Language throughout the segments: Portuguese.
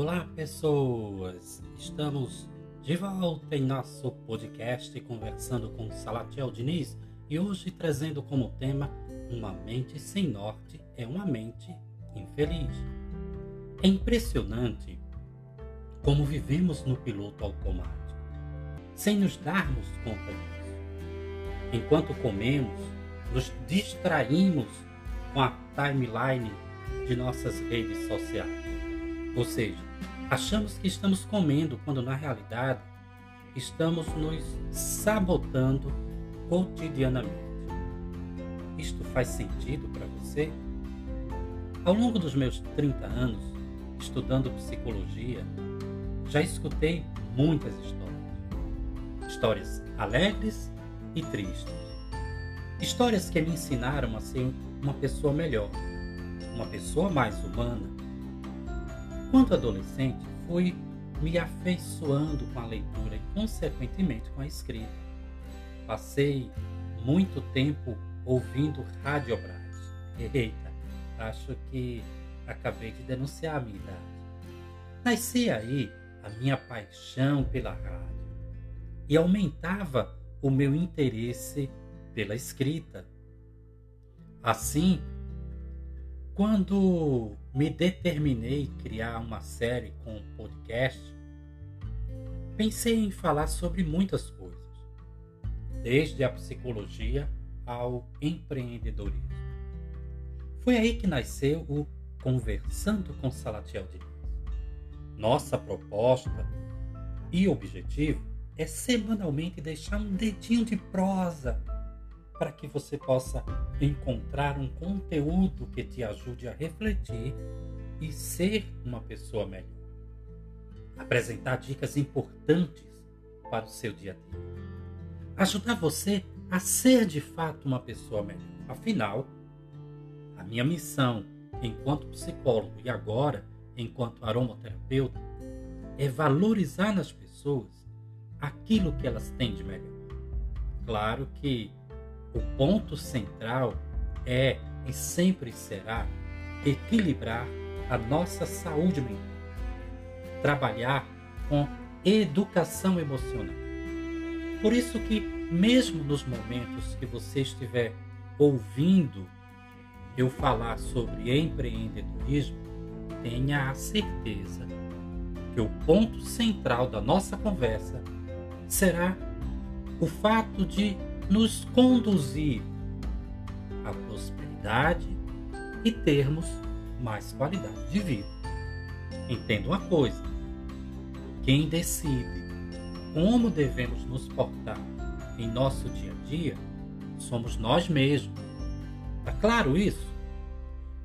Olá, pessoas! Estamos de volta em nosso podcast conversando com Salatiel Diniz e hoje trazendo como tema Uma mente sem norte é uma mente infeliz. É impressionante como vivemos no piloto automático, sem nos darmos conta disso. Enquanto comemos, nos distraímos com a timeline de nossas redes sociais. Ou seja, achamos que estamos comendo quando na realidade estamos nos sabotando cotidianamente. Isto faz sentido para você? Ao longo dos meus 30 anos estudando psicologia, já escutei muitas histórias. Histórias alegres e tristes. Histórias que me ensinaram a ser uma pessoa melhor, uma pessoa mais humana. Quando adolescente, fui me afeiçoando com a leitura e, consequentemente, com a escrita. Passei muito tempo ouvindo Rádio Brás. Eita, acho que acabei de denunciar a minha idade. Nasci aí a minha paixão pela rádio e aumentava o meu interesse pela escrita. Assim, quando me determinei criar uma série com um podcast, pensei em falar sobre muitas coisas, desde a psicologia ao empreendedorismo. Foi aí que nasceu o Conversando com Salatiel Diniz. Nossa proposta e objetivo é semanalmente deixar um dedinho de prosa para que você possa encontrar um conteúdo que te ajude a refletir e ser uma pessoa melhor. Apresentar dicas importantes para o seu dia a dia. Ajudar você a ser de fato uma pessoa melhor. Afinal, a minha missão enquanto psicólogo e agora enquanto aromaterapeuta é valorizar nas pessoas aquilo que elas têm de melhor. Claro que o ponto central é e sempre será equilibrar a nossa saúde mental, trabalhar com educação emocional. Por isso que mesmo nos momentos que você estiver ouvindo eu falar sobre empreendedorismo, tenha a certeza que o ponto central da nossa conversa será o fato de nos conduzir à prosperidade e termos mais qualidade de vida. Entenda uma coisa: quem decide como devemos nos portar em nosso dia a dia somos nós mesmos. Está claro isso?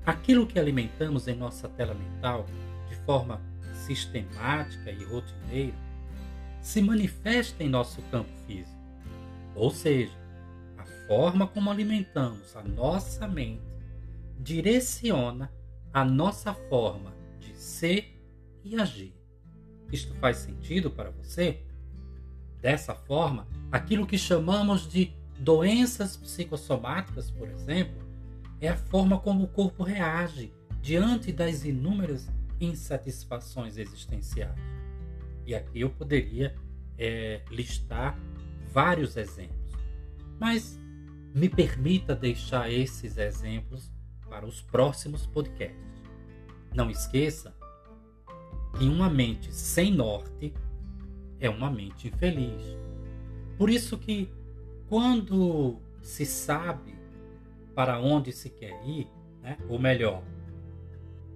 Aquilo que alimentamos em nossa tela mental de forma sistemática e rotineira se manifesta em nosso campo físico. Ou seja, a forma como alimentamos a nossa mente direciona a nossa forma de ser e agir. Isto faz sentido para você? Dessa forma, aquilo que chamamos de doenças psicossomáticas, por exemplo, é a forma como o corpo reage diante das inúmeras insatisfações existenciais. E aqui eu poderia é, listar vários exemplos. Mas me permita deixar esses exemplos para os próximos podcasts. Não esqueça que uma mente sem norte é uma mente infeliz. Por isso que quando se sabe para onde se quer ir, né? ou melhor,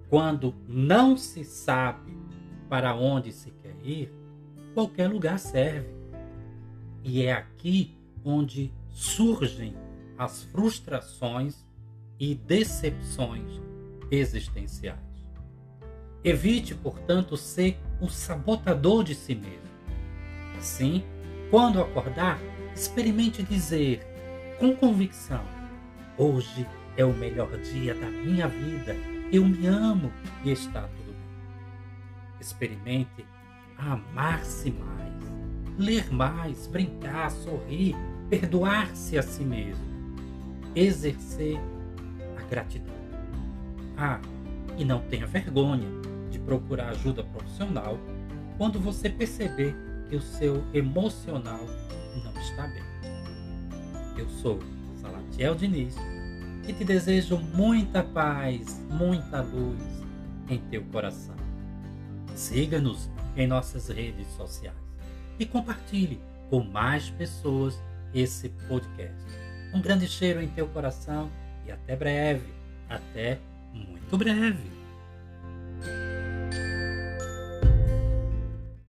quando não se sabe para onde se quer ir, qualquer lugar serve. E é aqui onde surgem as frustrações e decepções existenciais. Evite, portanto, ser o sabotador de si mesmo. Assim, quando acordar, experimente dizer com convicção: Hoje é o melhor dia da minha vida. Eu me amo e está tudo bem. Experimente amar-se mais, ler mais, brincar, sorrir, perdoar-se a si mesmo, exercer a gratidão. Ah, e não tenha vergonha de procurar ajuda profissional quando você perceber que o seu emocional não está bem. Eu sou Salatiel Diniz e te desejo muita paz, muita luz em teu coração. Siga-nos em nossas redes sociais e compartilhe com mais pessoas esse podcast. Um grande cheiro em teu coração e até breve. Até muito breve.